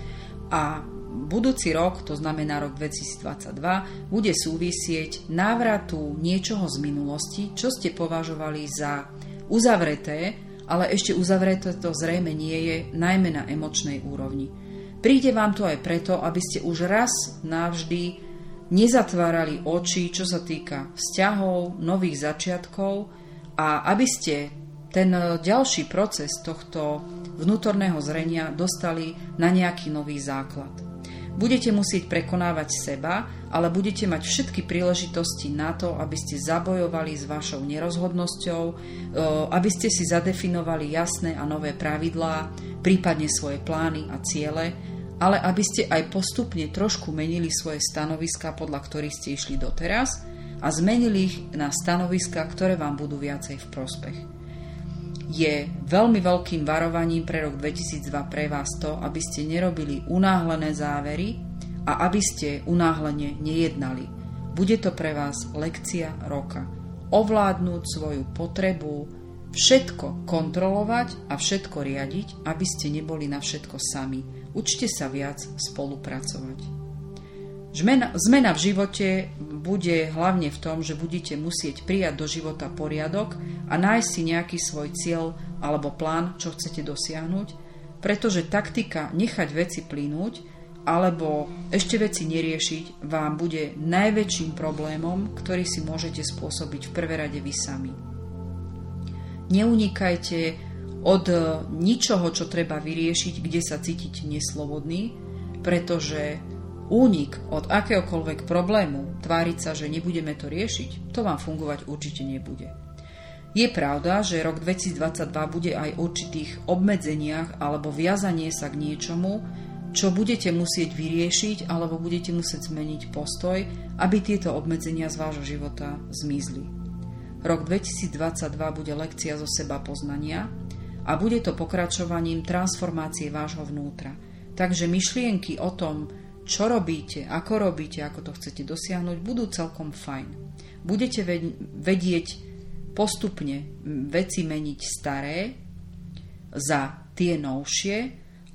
A budúci rok, to znamená rok 2022, bude súvisieť návratu niečoho z minulosti, čo ste považovali za uzavreté, ale ešte uzavreté to zrejme nie je, najmä na emočnej úrovni. Príde vám to aj preto, aby ste už raz navždy nezatvárali oči, čo sa týka vzťahov, nových začiatkov a aby ste ten ďalší proces tohto vnútorného zrenia dostali na nejaký nový základ. Budete musieť prekonávať seba, ale budete mať všetky príležitosti na to, aby ste zabojovali s vašou nerozhodnosťou, e, aby ste si zadefinovali jasné a nové pravidlá, prípadne svoje plány a ciele, ale aby ste aj postupne trošku menili svoje stanoviska, podľa ktorých ste išli doteraz a zmenili ich na stanoviska, ktoré vám budú viacej v prospech je veľmi veľkým varovaním pre rok 2002 pre vás to, aby ste nerobili unáhlené závery a aby ste unáhlene nejednali. Bude to pre vás lekcia roka. Ovládnuť svoju potrebu, všetko kontrolovať a všetko riadiť, aby ste neboli na všetko sami. Učte sa viac spolupracovať. Zmena, zmena v živote bude hlavne v tom, že budete musieť prijať do života poriadok a nájsť si nejaký svoj cieľ alebo plán, čo chcete dosiahnuť, pretože taktika nechať veci plynúť alebo ešte veci neriešiť vám bude najväčším problémom, ktorý si môžete spôsobiť v prvé rade vy sami. Neunikajte od ničoho, čo treba vyriešiť, kde sa cítite neslobodný, pretože únik od akéhokoľvek problému, tváriť sa, že nebudeme to riešiť, to vám fungovať určite nebude. Je pravda, že rok 2022 bude aj určitých obmedzeniach alebo viazanie sa k niečomu, čo budete musieť vyriešiť alebo budete musieť zmeniť postoj, aby tieto obmedzenia z vášho života zmizli. Rok 2022 bude lekcia zo seba poznania a bude to pokračovaním transformácie vášho vnútra. Takže myšlienky o tom, čo robíte, ako robíte, ako to chcete dosiahnuť, budú celkom fajn. Budete vedieť postupne veci meniť staré za tie novšie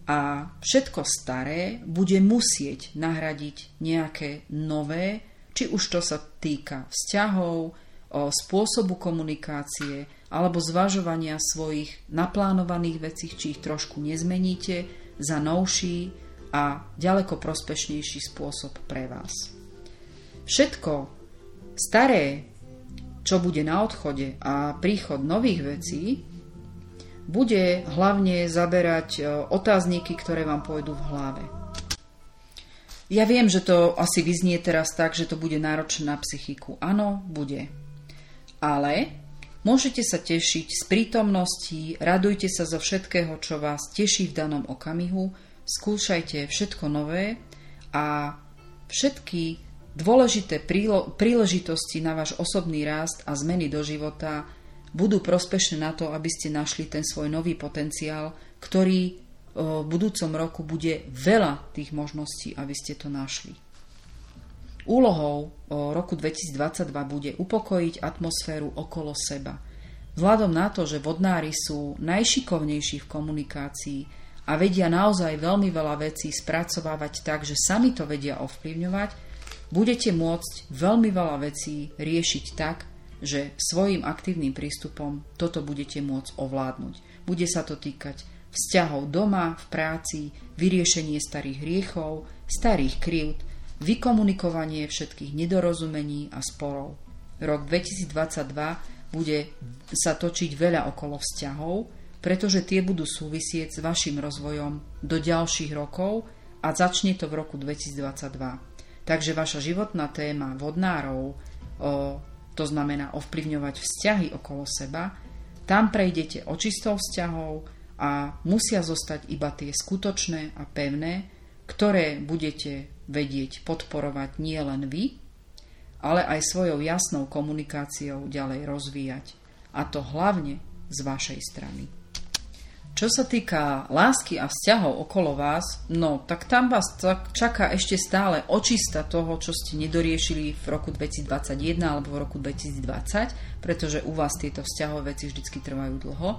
a všetko staré bude musieť nahradiť nejaké nové, či už to sa týka vzťahov, spôsobu komunikácie alebo zvažovania svojich naplánovaných vecí, či ich trošku nezmeníte za novší, a ďaleko prospešnejší spôsob pre vás. Všetko staré, čo bude na odchode a príchod nových vecí, bude hlavne zaberať e, otázniky, ktoré vám pôjdu v hlave. Ja viem, že to asi vyznie teraz tak, že to bude náročné na psychiku. Áno, bude. Ale môžete sa tešiť z prítomnosti, radujte sa zo všetkého, čo vás teší v danom okamihu, skúšajte všetko nové a všetky dôležité príležitosti na váš osobný rast a zmeny do života budú prospešné na to, aby ste našli ten svoj nový potenciál, ktorý v budúcom roku bude veľa tých možností, aby ste to našli. Úlohou roku 2022 bude upokojiť atmosféru okolo seba. Vzhľadom na to, že vodnári sú najšikovnejší v komunikácii, a vedia naozaj veľmi veľa vecí spracovávať tak, že sami to vedia ovplyvňovať, budete môcť veľmi veľa vecí riešiť tak, že svojim aktívnym prístupom toto budete môcť ovládnuť. Bude sa to týkať vzťahov doma, v práci, vyriešenie starých hriechov, starých krivd, vykomunikovanie všetkých nedorozumení a sporov. Rok 2022 bude sa točiť veľa okolo vzťahov, pretože tie budú súvisieť s vašim rozvojom do ďalších rokov a začne to v roku 2022. Takže vaša životná téma vodnárov, o, to znamená ovplyvňovať vzťahy okolo seba, tam prejdete očistou vzťahov a musia zostať iba tie skutočné a pevné, ktoré budete vedieť podporovať nie len vy, ale aj svojou jasnou komunikáciou ďalej rozvíjať. A to hlavne z vašej strany. Čo sa týka lásky a vzťahov okolo vás, no tak tam vás čaká ešte stále očista toho, čo ste nedoriešili v roku 2021 alebo v roku 2020, pretože u vás tieto vzťahové veci vždy trvajú dlho.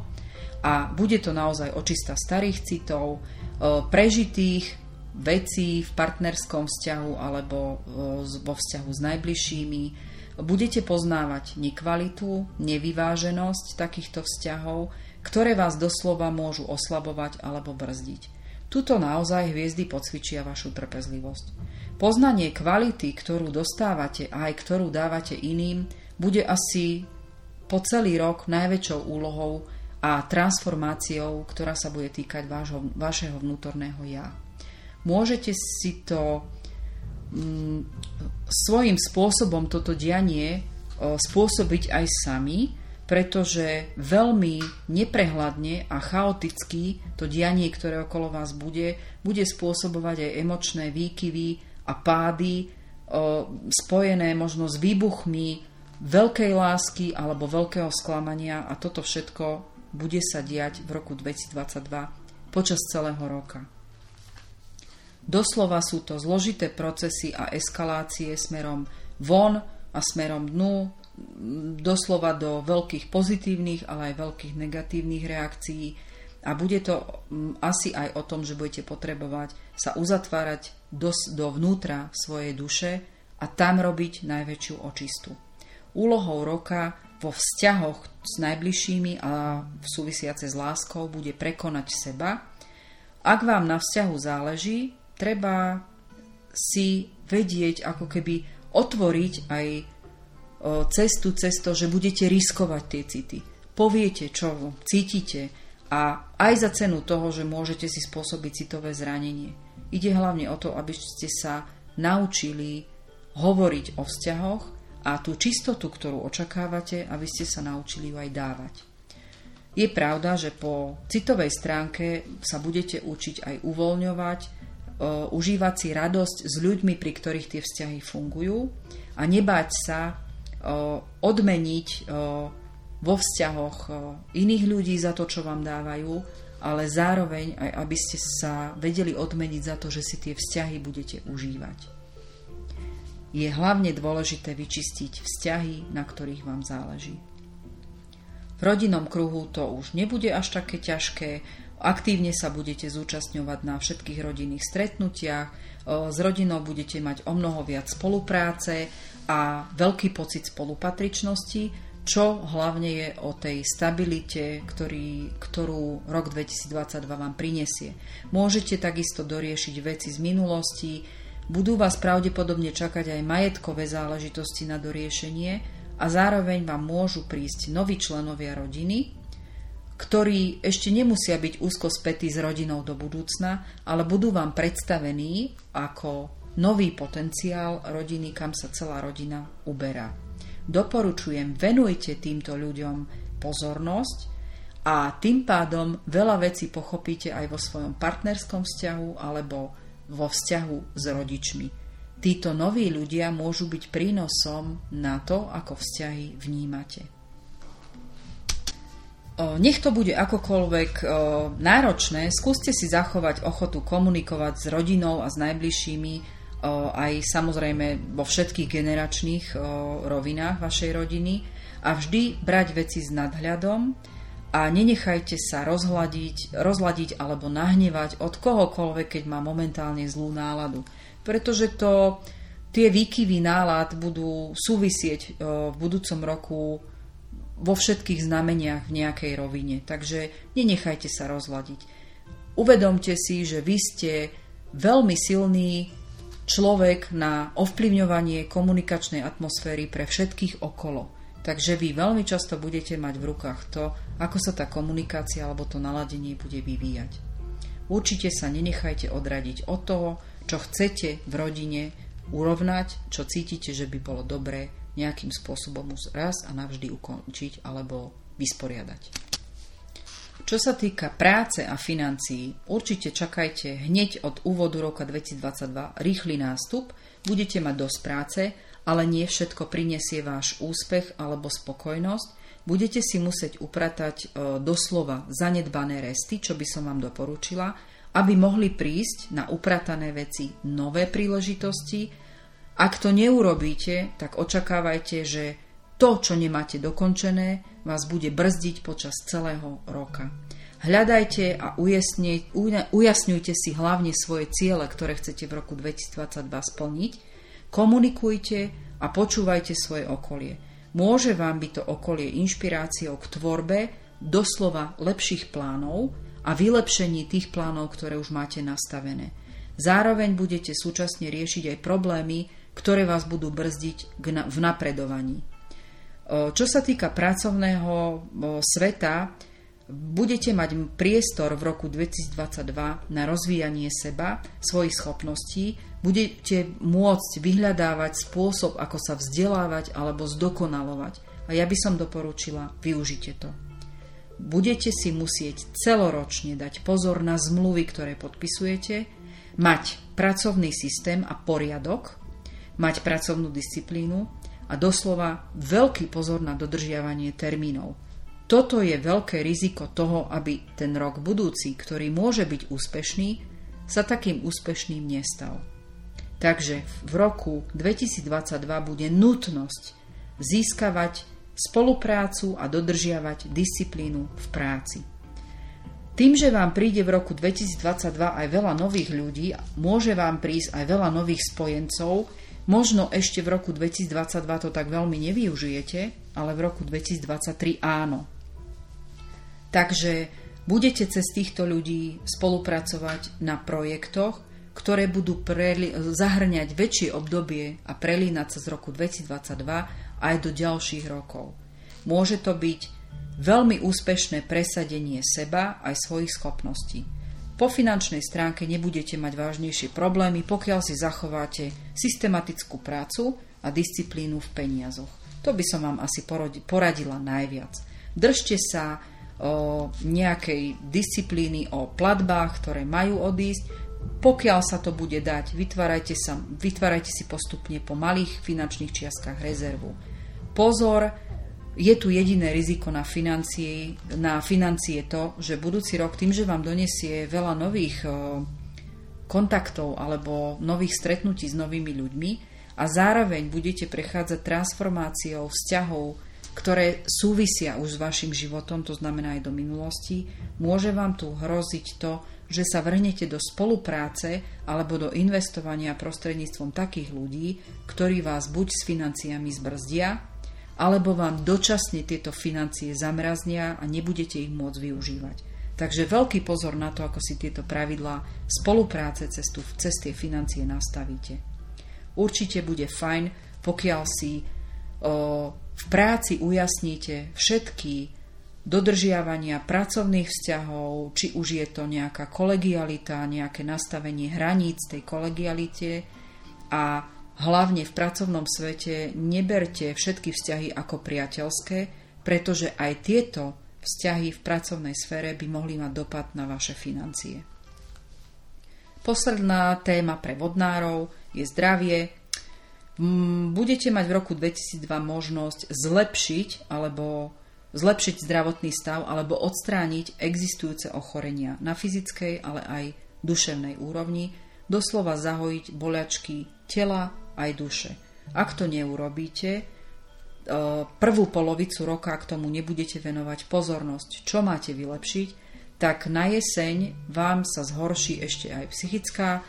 A bude to naozaj očista starých citov, e, prežitých vecí v partnerskom vzťahu alebo e, vo vzťahu s najbližšími. Budete poznávať nekvalitu, nevyváženosť takýchto vzťahov, ktoré vás doslova môžu oslabovať alebo brzdiť. Tuto naozaj hviezdy podcvičia vašu trpezlivosť. Poznanie kvality, ktorú dostávate a aj ktorú dávate iným, bude asi po celý rok najväčšou úlohou a transformáciou, ktorá sa bude týkať vášho, vašeho vnútorného ja. Môžete si to mm, svojím spôsobom toto dianie spôsobiť aj sami, pretože veľmi neprehľadne a chaoticky to dianie, ktoré okolo vás bude, bude spôsobovať aj emočné výkyvy a pády spojené možno s výbuchmi veľkej lásky alebo veľkého sklamania a toto všetko bude sa diať v roku 2022 počas celého roka. Doslova sú to zložité procesy a eskalácie smerom von a smerom dnu, doslova do veľkých pozitívnych, ale aj veľkých negatívnych reakcií a bude to mm, asi aj o tom, že budete potrebovať sa uzatvárať do, dovnútra svojej duše a tam robiť najväčšiu očistu. Úlohou roka vo vzťahoch s najbližšími a v súvisiace s láskou bude prekonať seba. Ak vám na vzťahu záleží, treba si vedieť, ako keby otvoriť aj cestu cez to, že budete riskovať tie city. Poviete, čo cítite a aj za cenu toho, že môžete si spôsobiť citové zranenie. Ide hlavne o to, aby ste sa naučili hovoriť o vzťahoch a tú čistotu, ktorú očakávate, aby ste sa naučili ju aj dávať. Je pravda, že po citovej stránke sa budete učiť aj uvoľňovať, užívať si radosť s ľuďmi, pri ktorých tie vzťahy fungujú a nebáť sa odmeniť vo vzťahoch iných ľudí za to, čo vám dávajú, ale zároveň aj aby ste sa vedeli odmeniť za to, že si tie vzťahy budete užívať. Je hlavne dôležité vyčistiť vzťahy, na ktorých vám záleží. V rodinnom kruhu to už nebude až také ťažké, aktívne sa budete zúčastňovať na všetkých rodinných stretnutiach, s rodinou budete mať o mnoho viac spolupráce a veľký pocit spolupatričnosti, čo hlavne je o tej stabilite, ktorý, ktorú rok 2022 vám prinesie. Môžete takisto doriešiť veci z minulosti, budú vás pravdepodobne čakať aj majetkové záležitosti na doriešenie a zároveň vám môžu prísť noví členovia rodiny, ktorí ešte nemusia byť úzko spätí s rodinou do budúcna, ale budú vám predstavení ako nový potenciál rodiny, kam sa celá rodina uberá. Doporučujem, venujte týmto ľuďom pozornosť a tým pádom veľa vecí pochopíte aj vo svojom partnerskom vzťahu alebo vo vzťahu s rodičmi. Títo noví ľudia môžu byť prínosom na to, ako vzťahy vnímate. Nech to bude akokoľvek náročné, skúste si zachovať ochotu komunikovať s rodinou a s najbližšími aj samozrejme vo všetkých generačných rovinách vašej rodiny a vždy brať veci s nadhľadom, a nenechajte sa rozhľadiť, rozhľadiť alebo nahnevať od kohokoľvek, keď má momentálne zlú náladu. Pretože to, tie výkyvy nálad budú súvisieť v budúcom roku vo všetkých znameniach v nejakej rovine. Takže nenechajte sa rozhľadiť. Uvedomte si, že vy ste veľmi silný človek na ovplyvňovanie komunikačnej atmosféry pre všetkých okolo. Takže vy veľmi často budete mať v rukách to, ako sa tá komunikácia alebo to naladenie bude vyvíjať. Určite sa nenechajte odradiť od toho, čo chcete v rodine urovnať, čo cítite, že by bolo dobré nejakým spôsobom raz a navždy ukončiť alebo vysporiadať. Čo sa týka práce a financií, určite čakajte hneď od úvodu roka 2022 rýchly nástup, budete mať dosť práce ale nie všetko prinesie váš úspech alebo spokojnosť. Budete si musieť upratať e, doslova zanedbané resty, čo by som vám doporučila, aby mohli prísť na upratané veci nové príležitosti. Ak to neurobíte, tak očakávajte, že to, čo nemáte dokončené, vás bude brzdiť počas celého roka. Hľadajte a ujasňujte si hlavne svoje ciele, ktoré chcete v roku 2022 splniť Komunikujte a počúvajte svoje okolie. Môže vám byť to okolie inšpiráciou k tvorbe doslova lepších plánov a vylepšení tých plánov, ktoré už máte nastavené. Zároveň budete súčasne riešiť aj problémy, ktoré vás budú brzdiť v napredovaní. Čo sa týka pracovného sveta, budete mať priestor v roku 2022 na rozvíjanie seba, svojich schopností, budete môcť vyhľadávať spôsob, ako sa vzdelávať alebo zdokonalovať. A ja by som doporučila, využite to. Budete si musieť celoročne dať pozor na zmluvy, ktoré podpisujete, mať pracovný systém a poriadok, mať pracovnú disciplínu a doslova veľký pozor na dodržiavanie termínov toto je veľké riziko toho, aby ten rok budúci, ktorý môže byť úspešný, sa takým úspešným nestal. Takže v roku 2022 bude nutnosť získavať spoluprácu a dodržiavať disciplínu v práci. Tým, že vám príde v roku 2022 aj veľa nových ľudí, môže vám prísť aj veľa nových spojencov, možno ešte v roku 2022 to tak veľmi nevyužijete, ale v roku 2023 áno. Takže budete cez týchto ľudí spolupracovať na projektoch, ktoré budú preli- zahrňať väčšie obdobie a prelínať sa z roku 2022 aj do ďalších rokov. Môže to byť veľmi úspešné presadenie seba aj svojich schopností. Po finančnej stránke nebudete mať vážnejšie problémy, pokiaľ si zachováte systematickú prácu a disciplínu v peniazoch. To by som vám asi poradila najviac. Držte sa o nejakej disciplíny o platbách, ktoré majú odísť. Pokiaľ sa to bude dať, vytvárajte, sa, vytvárajte si postupne po malých finančných čiastkách rezervu. Pozor, je tu jediné riziko na financie, na financie to, že budúci rok tým, že vám donesie veľa nových kontaktov alebo nových stretnutí s novými ľuďmi a zároveň budete prechádzať transformáciou vzťahov, ktoré súvisia už s vašim životom, to znamená aj do minulosti, môže vám tu hroziť to, že sa vrhnete do spolupráce alebo do investovania prostredníctvom takých ľudí, ktorí vás buď s financiami zbrzdia, alebo vám dočasne tieto financie zamraznia a nebudete ich môcť využívať. Takže veľký pozor na to, ako si tieto pravidlá spolupráce cez, tu, cez tie financie nastavíte. Určite bude fajn, pokiaľ si o, v práci ujasníte všetky dodržiavania pracovných vzťahov, či už je to nejaká kolegialita, nejaké nastavenie hraníc tej kolegialite a Hlavne v pracovnom svete neberte všetky vzťahy ako priateľské, pretože aj tieto vzťahy v pracovnej sfére by mohli mať dopad na vaše financie. Posledná téma pre vodnárov je zdravie. Mm, budete mať v roku 2002 možnosť zlepšiť alebo zlepšiť zdravotný stav alebo odstrániť existujúce ochorenia na fyzickej, ale aj duševnej úrovni, doslova zahojiť boliačky tela, aj duše. Ak to neurobíte, e, prvú polovicu roka k tomu nebudete venovať pozornosť, čo máte vylepšiť, tak na jeseň vám sa zhorší ešte aj psychická e,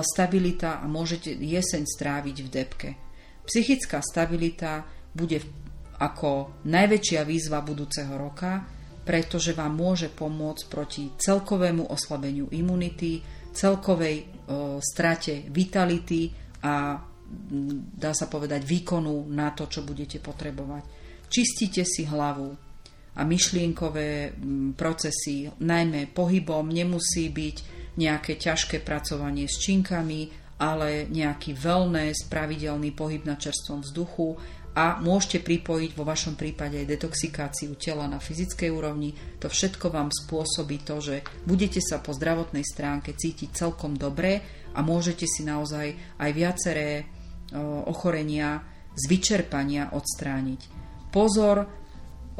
stabilita a môžete jeseň stráviť v depke. Psychická stabilita bude ako najväčšia výzva budúceho roka, pretože vám môže pomôcť proti celkovému oslabeniu imunity, celkovej e, strate vitality a dá sa povedať, výkonu na to, čo budete potrebovať. Čistite si hlavu a myšlienkové procesy, najmä pohybom, nemusí byť nejaké ťažké pracovanie s činkami, ale nejaký wellness, pravidelný pohyb na čerstvom vzduchu a môžete pripojiť vo vašom prípade aj detoxikáciu tela na fyzickej úrovni. To všetko vám spôsobí to, že budete sa po zdravotnej stránke cítiť celkom dobre a môžete si naozaj aj viaceré ochorenia z vyčerpania odstrániť. Pozor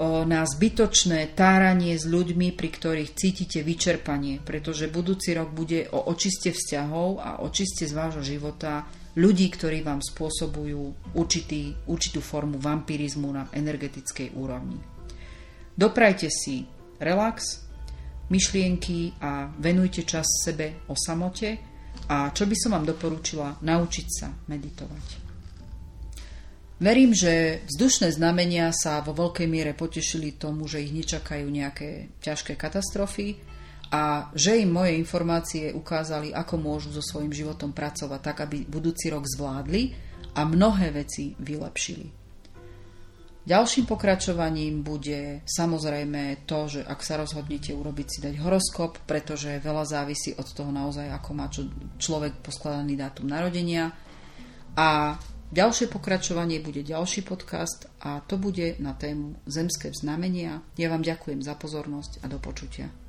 na zbytočné táranie s ľuďmi, pri ktorých cítite vyčerpanie, pretože budúci rok bude o očiste vzťahov a očiste z vášho života ľudí, ktorí vám spôsobujú určitý, určitú formu vampirizmu na energetickej úrovni. Doprajte si relax, myšlienky a venujte čas sebe o samote, a čo by som vám doporučila? Naučiť sa meditovať. Verím, že vzdušné znamenia sa vo veľkej miere potešili tomu, že ich nečakajú nejaké ťažké katastrofy a že im moje informácie ukázali, ako môžu so svojím životom pracovať tak, aby budúci rok zvládli a mnohé veci vylepšili. Ďalším pokračovaním bude samozrejme to, že ak sa rozhodnete urobiť si dať horoskop, pretože veľa závisí od toho naozaj, ako má človek poskladaný dátum narodenia. A ďalšie pokračovanie bude ďalší podcast a to bude na tému zemské znamenia. Ja vám ďakujem za pozornosť a do počutia.